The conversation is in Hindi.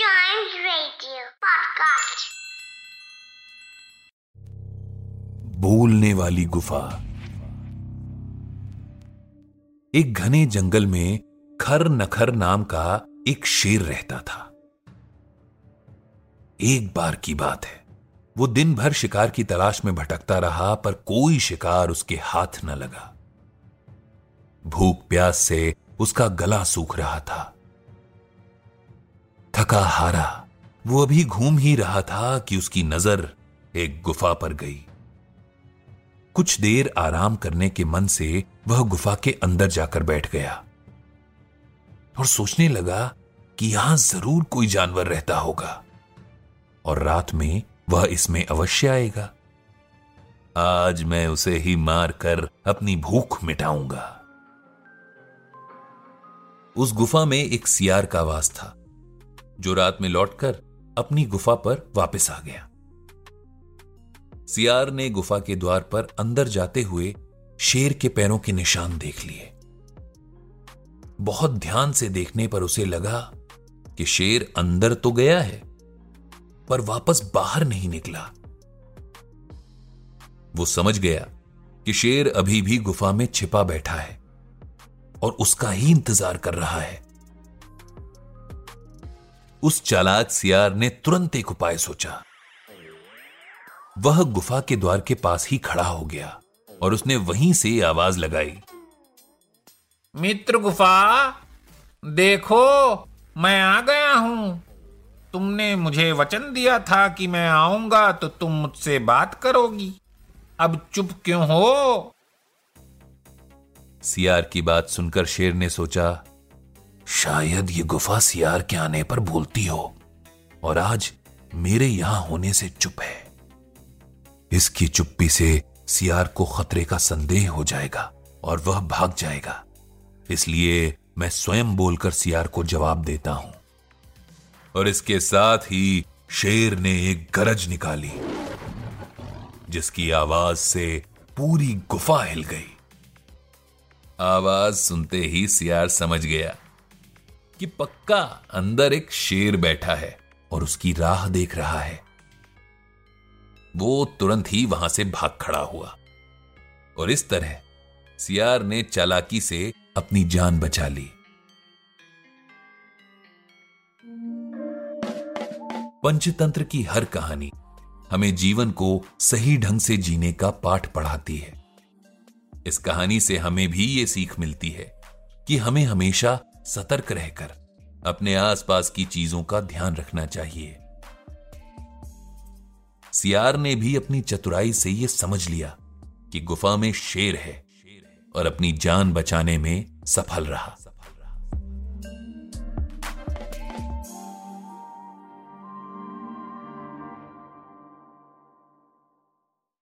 Giant Radio Podcast. बोलने वाली गुफा। एक घने जंगल में खर नखर नाम का एक शेर रहता था। एक बार की बात है। वो दिन भर शिकार की तलाश में भटकता रहा, पर कोई शिकार उसके हाथ न लगा। भूख प्यास से उसका गला सूख रहा था। थका हारा वो अभी घूम ही रहा था कि उसकी नज़र एक गुफा पर गई। कुछ देर आराम करने के मन से वह गुफा के अंदर जाकर बैठ गया और सोचने लगा कि यहाँ ज़रूर कोई जानवर रहता होगा और रात में वह इसमें अवश्य आएगा। आज मैं उसे ही मारकर अपनी भूख मिटाऊँगा। उस गुफा में एक सियार का वास था। जो रात में लौटकर अपनी गुफा पर वापस आ गया। सियार ने गुफा के द्वार पर अंदर जाते हुए शेर के पैरों के निशान देख लिए। बहुत ध्यान से देखने पर उसे लगा कि शेर अंदर तो गया है, पर वापस बाहर नहीं निकला। वो समझ गया कि शेर अभी भी गुफा में छिपा बैठा है और उसका ही इंतज़ार कर रहा है। उस चालाक सियार ने तुरंत एक उपाय सोचा। वह गुफा के द्वार के पास ही खड़ा हो गया और उसने वहीं से आवाज़ लगाई। मित्र गुफा देखो मैं आ गया हूँ। तुमने मुझे वचन दिया था कि मैं आऊँगा तो तुम मुझसे बात करोगी। अब चुप क्यों हो? सियार की बात सुनकर शेर ने सोचा शायद ये गुफा सियार के आने पर भूलती हो और आज मेरे यहाँ होने से चुप है। इसकी चुप्पी से सियार को खतरे का संदेह हो जाएगा और वह भाग जाएगा। इसलिए मैं स्वयं बोलकर सियार को जवाब देता हूँ। और इसके साथ ही शेर ने एक गरज निकाली, जिसकी आवाज़ से पूरी गुफा हिल गई। आवाज़ सुनते ही सियार समझ गया कि पक्का अंदर एक शेर बैठा है और उसकी राह देख रहा है। वो तुरंत ही वहाँ से भाग खड़ा हुआ। और इस तरह सियार ने चालाकी से अपनी जान बचा ली। पंचतंत्र की हर कहानी हमें जीवन को सही ढंग से जीने का पाठ पढ़ाती है। इस कहानी से हमें भी ये सीख मिलती है कि हमें हमेशा सतर्क रहकर अपने आसपास की चीज़ों का ध्यान रखना चाहिए। सियार ने भी अपनी चतुराई से यह समझ लिया कि गुफा में शेर है और अपनी जान बचाने में सफल रहा।